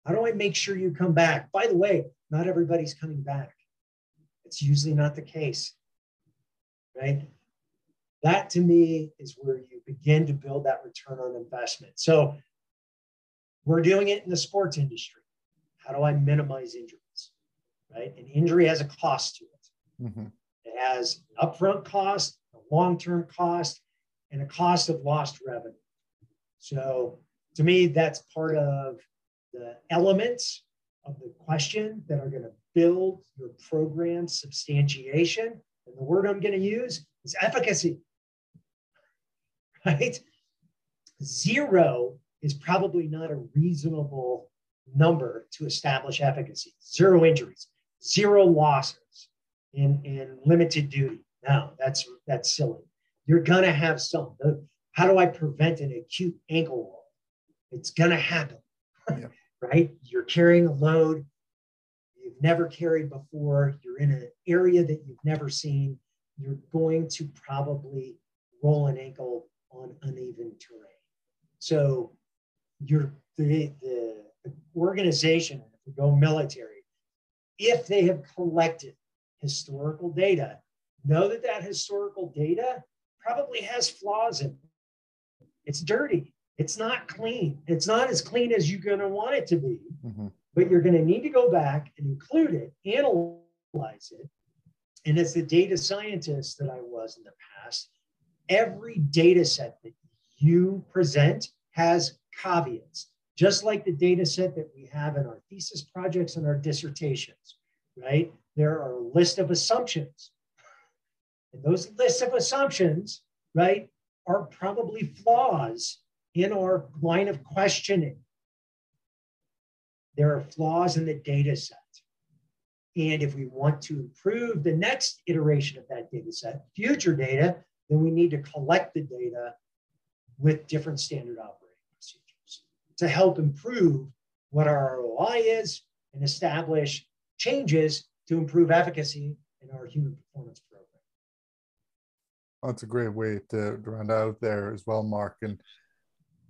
Speaker 2: How do I make sure you come back? By the way, not everybody's coming back. It's usually not the case, right? That to me is where you begin to build that return on investment. So we're doing it in the sports industry. How do I minimize injuries? Right? An injury has a cost to it. Mm-hmm. It has an upfront cost, a long-term cost, and a cost of lost revenue. So to me, that's part of the elements of the question that are going to build your program substantiation. And the word I'm going to use is efficacy right? Zero is probably not a reasonable number to establish efficacy. Zero injuries, zero losses in, in limited duty. No, that's that's silly. You're gonna have some. How do I prevent an acute ankle roll? It's gonna happen, yeah. right? You're carrying a load you've never carried before. You're in an area that you've never seen. You're going to probably roll an ankle on uneven terrain. So your the, the, organization, if we go military, if they have collected historical data, know that that historical data probably has flaws in it. It's dirty. It's not clean. It's not as clean as you're going to want it to be. Mm-hmm. But you're going to need to go back and include it, analyze it. And as the data scientist that I was in the past, every data set that you present has caveats, just like the data set that we have in our thesis projects and our dissertations, right? There are a list of assumptions. And those lists of assumptions, right, are probably flaws in our line of questioning. There are flaws in the data set. And if we want to improve the next iteration of that data set, future data, then we need to collect the data with different standard operating procedures to help improve what our ROI is and establish changes to improve efficacy in our human performance program.
Speaker 1: That's a great way to round out there as well, Mark. And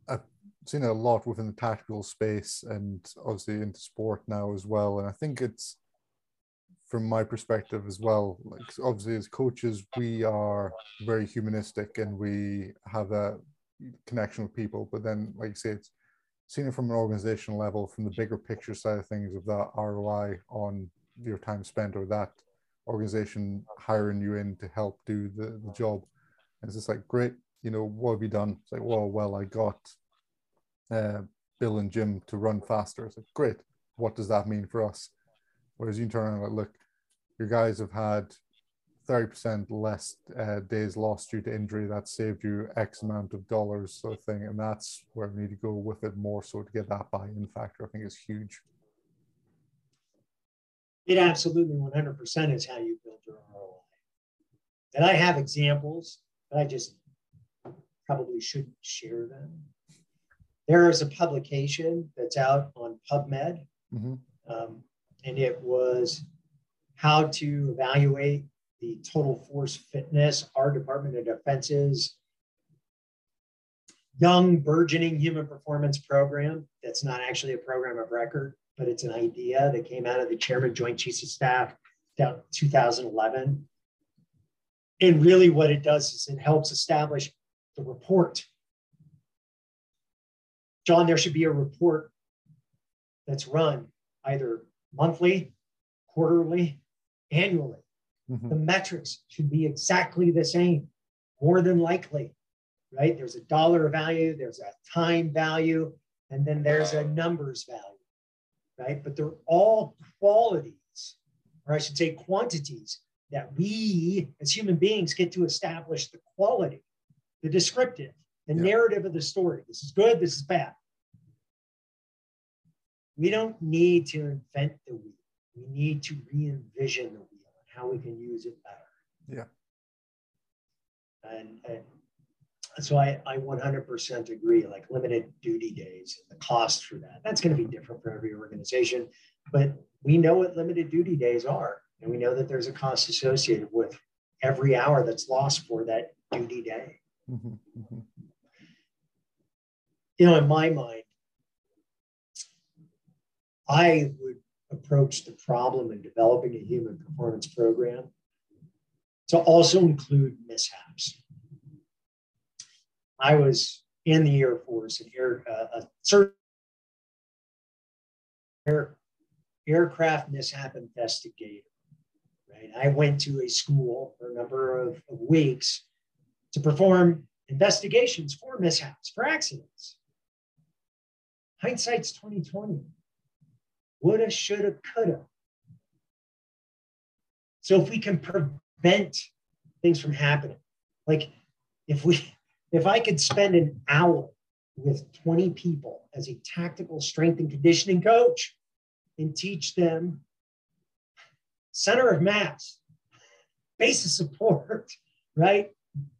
Speaker 1: I've seen it a lot within the tactical space and obviously into sport now as well. And I think it's from my perspective as well like obviously as coaches we are very humanistic and we have that connection with people but then like you say it's seen it from an organizational level from the bigger picture side of things of that roi on your time spent or that organization hiring you in to help do the, the job. And it's just like great you know what have you done? It's like well well i got uh, bill and jim to run faster. It's like great what does that mean for us? Whereas you turn around and like, look, your guys have had 30% less uh, days lost due to injury. That saved you X amount of dollars, sort of thing. And that's where we need to go with it more so to get that buy in factor, I think is huge.
Speaker 2: It absolutely 100% is how you build your ROI. And I have examples, but I just probably shouldn't share them. there is a publication that's out on PubMed,
Speaker 1: Mm-hmm.
Speaker 2: um, and it was how to evaluate the total force fitness, our Department of Defense's young burgeoning human performance program. That's not actually a program of record, but it's an idea that came out of the chairman, Joint Chiefs of Staff, down 2011. And really, what it does is it helps establish the report. John, there should be a report that's run either monthly, quarterly, annually.
Speaker 1: Mm-hmm.
Speaker 2: The metrics should be exactly the same, more than likely, right? There's a dollar value, there's a time value, and then there's a numbers value, right? But they're all qualities, or I should say quantities, that we as human beings get to establish the quality, the descriptive, the
Speaker 1: Yeah.
Speaker 2: narrative of the story. This is good, this is bad. We don't need to invent the wheel. We need to re envision the wheel and how we can use it better.
Speaker 1: Yeah.
Speaker 2: And, and so I, I 100% agree, like limited duty days and the cost for that. That's going to be different for every organization. But we know what limited duty days are. And we know that there's a cost associated with every hour that's lost for that duty day.
Speaker 1: Mm-hmm. Mm-hmm.
Speaker 2: You know, in my mind, I would approach the problem in developing a human performance program to also include mishaps. I was in the Air Force, and air, uh, a air, aircraft mishap investigator. Right, I went to a school for a number of, of weeks to perform investigations for mishaps, for accidents. Hindsight's 2020. Woulda, shoulda, coulda. So if we can prevent things from happening, like if we if I could spend an hour with 20 people as a tactical strength and conditioning coach and teach them center of mass, base of support, right?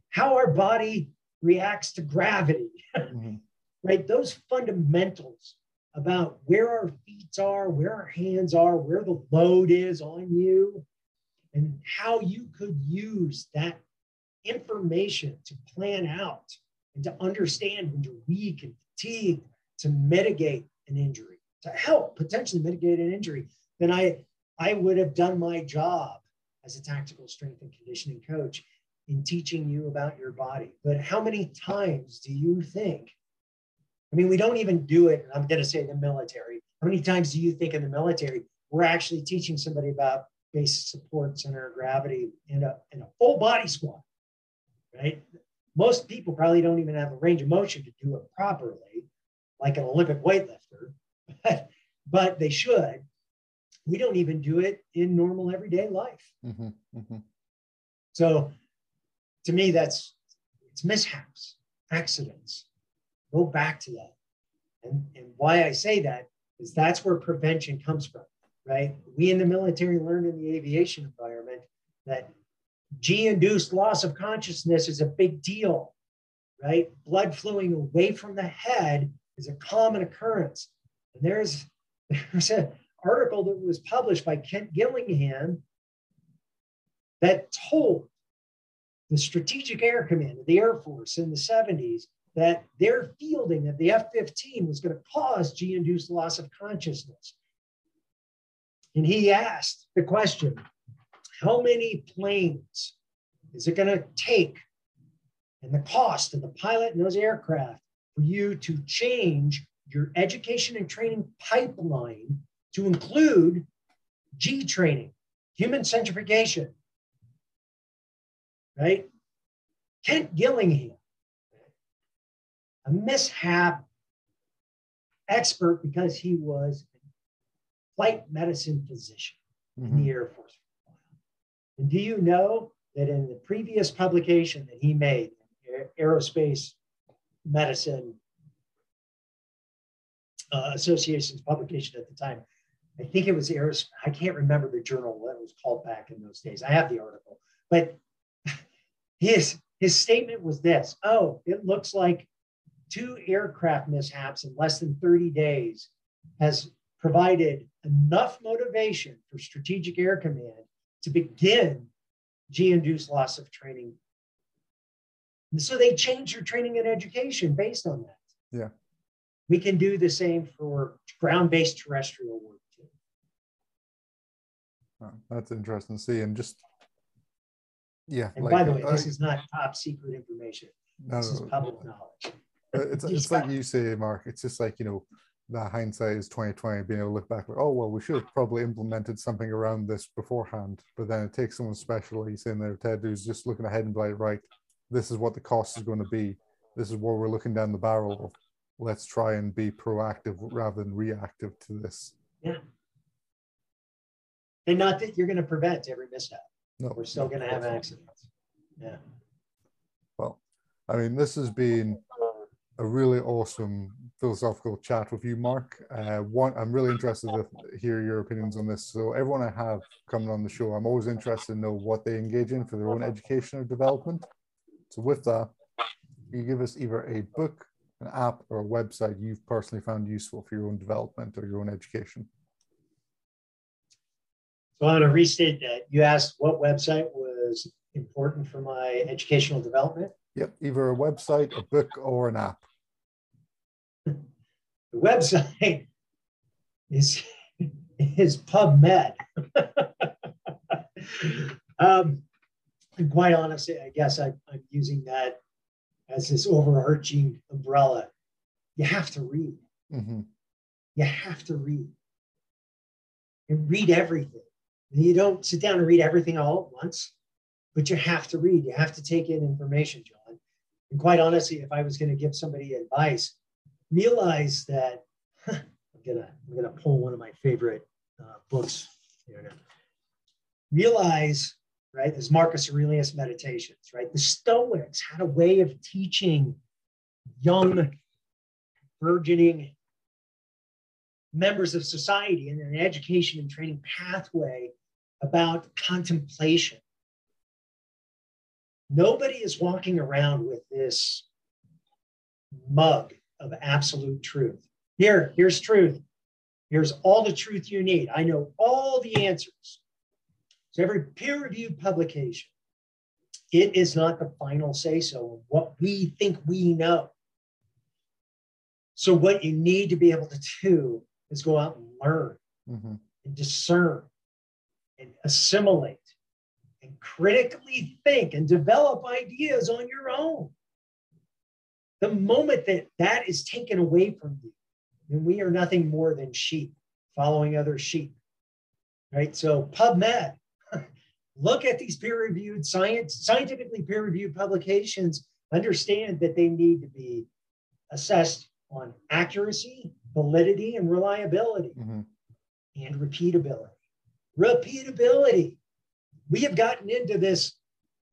Speaker 2: How our body reacts to gravity,
Speaker 1: Mm-hmm.
Speaker 2: right? Those fundamentals about where our feet are, where our hands are, where the load is on you, and how you could use that information to plan out and to understand when you're weak and fatigued to mitigate an injury, to help potentially mitigate an injury, then I, I would have done my job as a tactical strength and conditioning coach in teaching you about your body. But how many times do you think? I mean, we don't even do it. I'm going to say the military. How many times do you think in the military we're actually teaching somebody about base support, center of gravity, in a, in a full body squat? Right? Most people probably don't even have a range of motion to do it properly, like an Olympic weightlifter, but, but they should. We don't even do it in normal everyday life.
Speaker 1: Mm-hmm. Mm-hmm.
Speaker 2: So to me, that's it's mishaps, accidents. Go back to that. And, and why I say that is that's where prevention comes from, right? We in the military learned in the aviation environment that G induced loss of consciousness is a big deal, right? Blood flowing away from the head is a common occurrence. And there's, there's an article that was published by Kent Gillingham that told the Strategic Air Command of the Air Force in the 70s that their fielding of the F 15 was going to cause G induced loss of consciousness. And he asked the question how many planes is it going to take and the cost of the pilot and those aircraft for you to change your education and training pipeline to include G training, human centrifugation, right? Kent Gillingham, a mishap expert because he was a flight medicine physician
Speaker 1: Mm-hmm.
Speaker 2: in the Air Force. And do you know that in the previous publication that he made, Aerospace Medicine uh, Association's publication at the time, I think it was Aeros, I can't remember the journal that was called back in those days. I have the article, but his his statement was this: "Oh, it looks like two aircraft mishaps in less than 30 days has provided enough motivation for Strategic Air Command to begin G induced loss of training. And so they change your training and education based on that.
Speaker 1: Yeah.
Speaker 2: We can do the same for ground based terrestrial work too.
Speaker 1: Oh, that's interesting to see. And just, yeah.
Speaker 2: And like, by the way, this uh, is not top secret information. No, this is public knowledge.
Speaker 1: It's, it's like you say, Mark, it's just like, you know, that hindsight is 2020 being able to look back like oh well we should have probably implemented something around this beforehand. But then it takes someone special he's in there ted who's just looking ahead and be like right this is what the cost is going to be. This is where we're looking down the barrel of. Let's try and be proactive rather than reactive to this.
Speaker 2: Yeah. And not that you're going to prevent every mishap.
Speaker 1: No
Speaker 2: we're still going to have accidents. Yeah.
Speaker 1: Well i mean this has been a really awesome philosophical chat with you, Mark. Uh, one, I'm really interested to hear your opinions on this. So, everyone I have coming on the show, I'm always interested to know what they engage in for their own education or development. So, with that, you give us either a book, an app, or a website you've personally found useful for your own development or your own education.
Speaker 2: So, I'm going to restate that. You asked what website was important for my educational development.
Speaker 1: Yep, either a website, a book, or an app.
Speaker 2: The website is is PubMed. um, and quite honestly, I guess I, I'm using that as this overarching umbrella. You have to read.
Speaker 1: Mm-hmm.
Speaker 2: You have to read. And read everything. You don't sit down and read everything all at once, but you have to read. You have to take in information, John. And quite honestly, if I was going to give somebody advice, realize that I'm gonna I'm gonna pull one of my favorite uh, books here now. Realize, right? This Marcus Aurelius Meditations, right? The Stoics had a way of teaching young, burgeoning members of society in an education and training pathway about contemplation. Nobody is walking around with this mug of absolute truth. Here, here's truth. Here's all the truth you need. I know all the answers. So every peer reviewed publication, it is not the final say so of what we think we know. So what you need to be able to do is go out and learn
Speaker 1: mm-hmm.
Speaker 2: and discern and assimilate and critically think and develop ideas on your own. The moment that that is taken away from you, then we are nothing more than sheep following other sheep. Right? So PubMed, look at these peer-reviewed science, scientifically peer-reviewed publications, understand that they need to be assessed on accuracy, validity, and reliability
Speaker 1: mm-hmm.
Speaker 2: and repeatability. Repeatability. We have gotten into this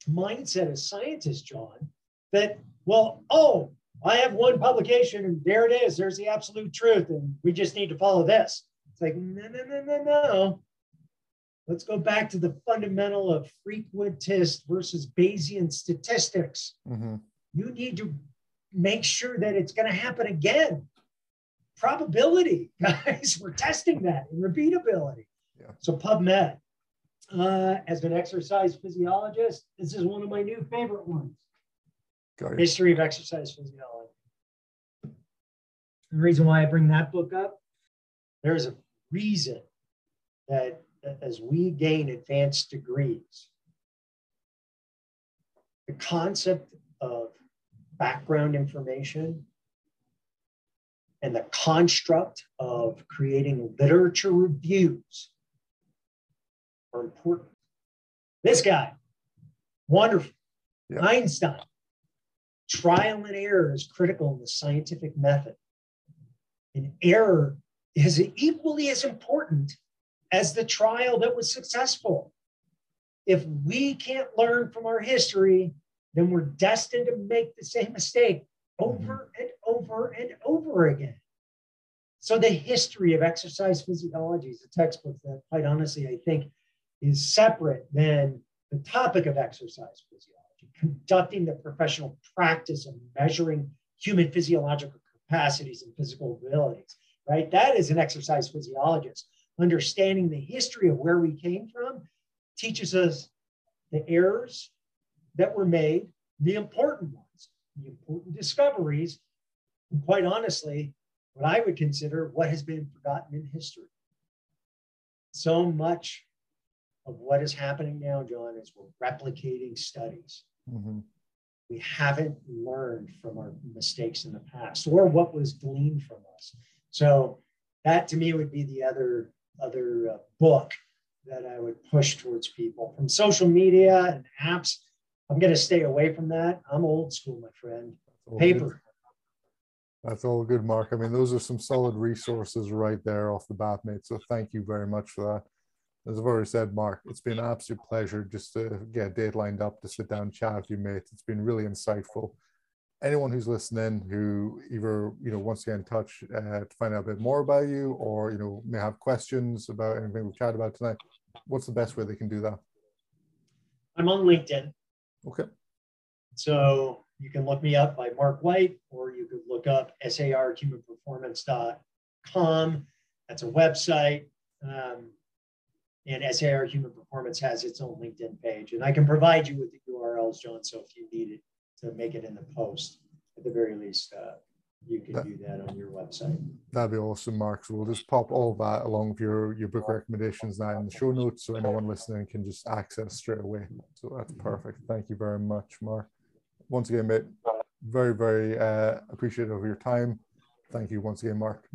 Speaker 2: mindset as scientists, John, that well, oh, I have one publication and there it is. There's the absolute truth. And we just need to follow this. It's like, no, no, no, no, no. Let's go back to the fundamental of frequentist versus Bayesian statistics.
Speaker 1: Mm-hmm.
Speaker 2: You need to make sure that it's going to happen again. Probability, guys, we're testing that and repeatability.
Speaker 1: Yeah.
Speaker 2: So, PubMed, uh, as an exercise physiologist, this is one of my new favorite ones. History of Exercise Physiology. The reason why I bring that book up, there's a reason that as we gain advanced degrees, the concept of background information and the construct of creating literature reviews are important. This guy, wonderful. Yeah. Einstein, Trial and error is critical in the scientific method. And error is equally as important as the trial that was successful. If we can't learn from our history, then we're destined to make the same mistake over mm-hmm. and over and over again. So, the history of exercise physiology is a textbook that, quite honestly, I think is separate than the topic of exercise physiology conducting the professional practice of measuring human physiological capacities and physical abilities, right? That is an exercise physiologist. Understanding the history of where we came from teaches us the errors that were made, the important ones, the important discoveries, and quite honestly, what I would consider what has been forgotten in history. So much of what is happening now, John, is we're replicating studies. Mm-hmm. We haven't learned from our mistakes in the past or what was gleaned from us. So that to me would be the other other uh, book that I would push towards people from social media and apps. I'm going to stay away from that. I'm old school, my friend. Paper.
Speaker 1: That's all good, Mark. I mean, those are some solid resources right there off the bat, mate. So thank you very much for that as I've already said, Mark, it's been an absolute pleasure just to get a date lined up to sit down and chat with you, mate. It's been really insightful. Anyone who's listening who either you know wants to get in touch uh, to find out a bit more about you, or you know may have questions about anything we've chatted about tonight, what's the best way they can do that?
Speaker 2: I'm on LinkedIn.
Speaker 1: Okay.
Speaker 2: So you can look me up by Mark White, or you could look up sarhumanperformance.com. That's a website. Um, and SAR Human Performance has its own LinkedIn page. And I can provide you with the URLs, John. So if you need it to make it in the post, at the very least, uh, you can that, do that on your website.
Speaker 1: That'd be awesome, Mark. So we'll just pop all that along with your, your book recommendations now in the show notes so anyone listening can just access straight away. So that's perfect. Thank you very much, Mark. Once again, mate, very, very uh, appreciative of your time. Thank you once again, Mark.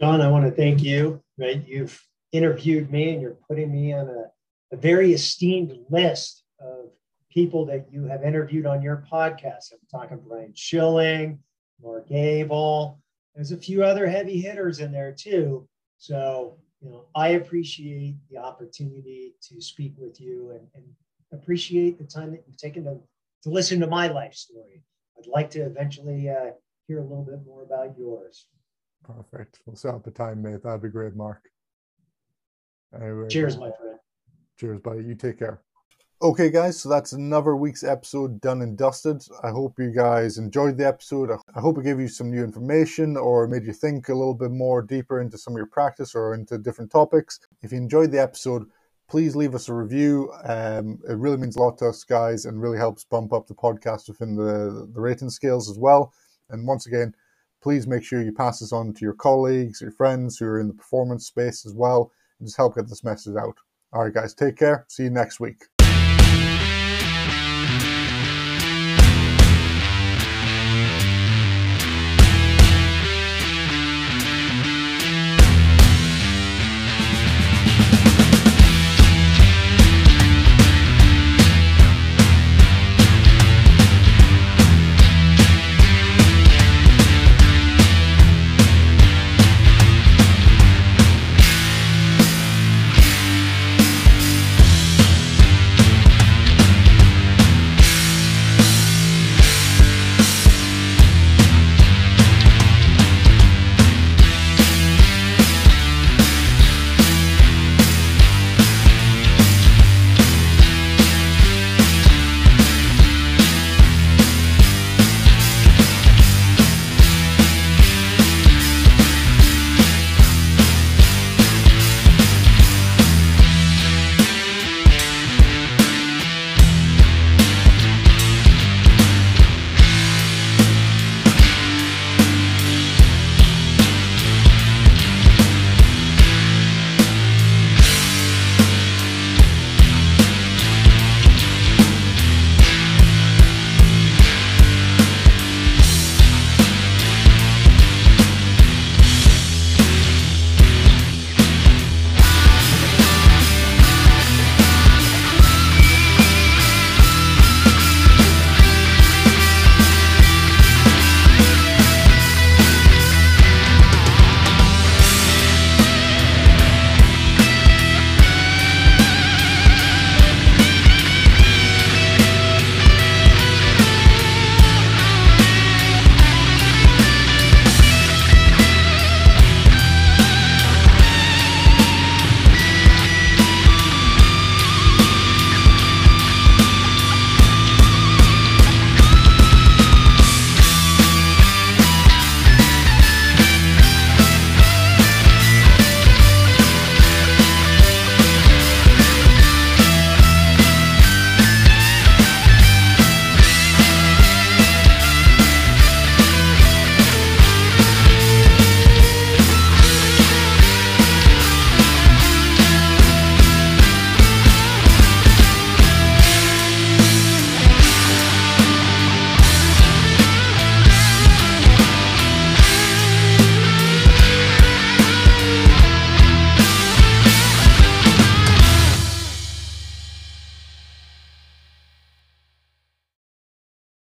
Speaker 2: John, I want to thank you. Right, you've interviewed me and you're putting me on a, a very esteemed list of people that you have interviewed on your podcast. I'm talking Brian Schilling, Mark Abel. There's a few other heavy hitters in there too. So, you know, I appreciate the opportunity to speak with you and, and appreciate the time that you've taken to, to listen to my life story. I'd like to eventually uh, hear a little bit more about yours.
Speaker 1: Perfect. We'll set up a time, mate. That'd be great, Mark.
Speaker 2: Anyway, Cheers, my friend.
Speaker 1: Cheers, buddy. You take care. Okay, guys, so that's another week's episode done and dusted. I hope you guys enjoyed the episode. I hope it gave you some new information or made you think a little bit more deeper into some of your practice or into different topics. If you enjoyed the episode, please leave us a review. Um, it really means a lot to us, guys, and really helps bump up the podcast within the, the rating scales as well. And once again, please make sure you pass this on to your colleagues, your friends who are in the performance space as well just help get this message out. All right, guys, take care. See you next week.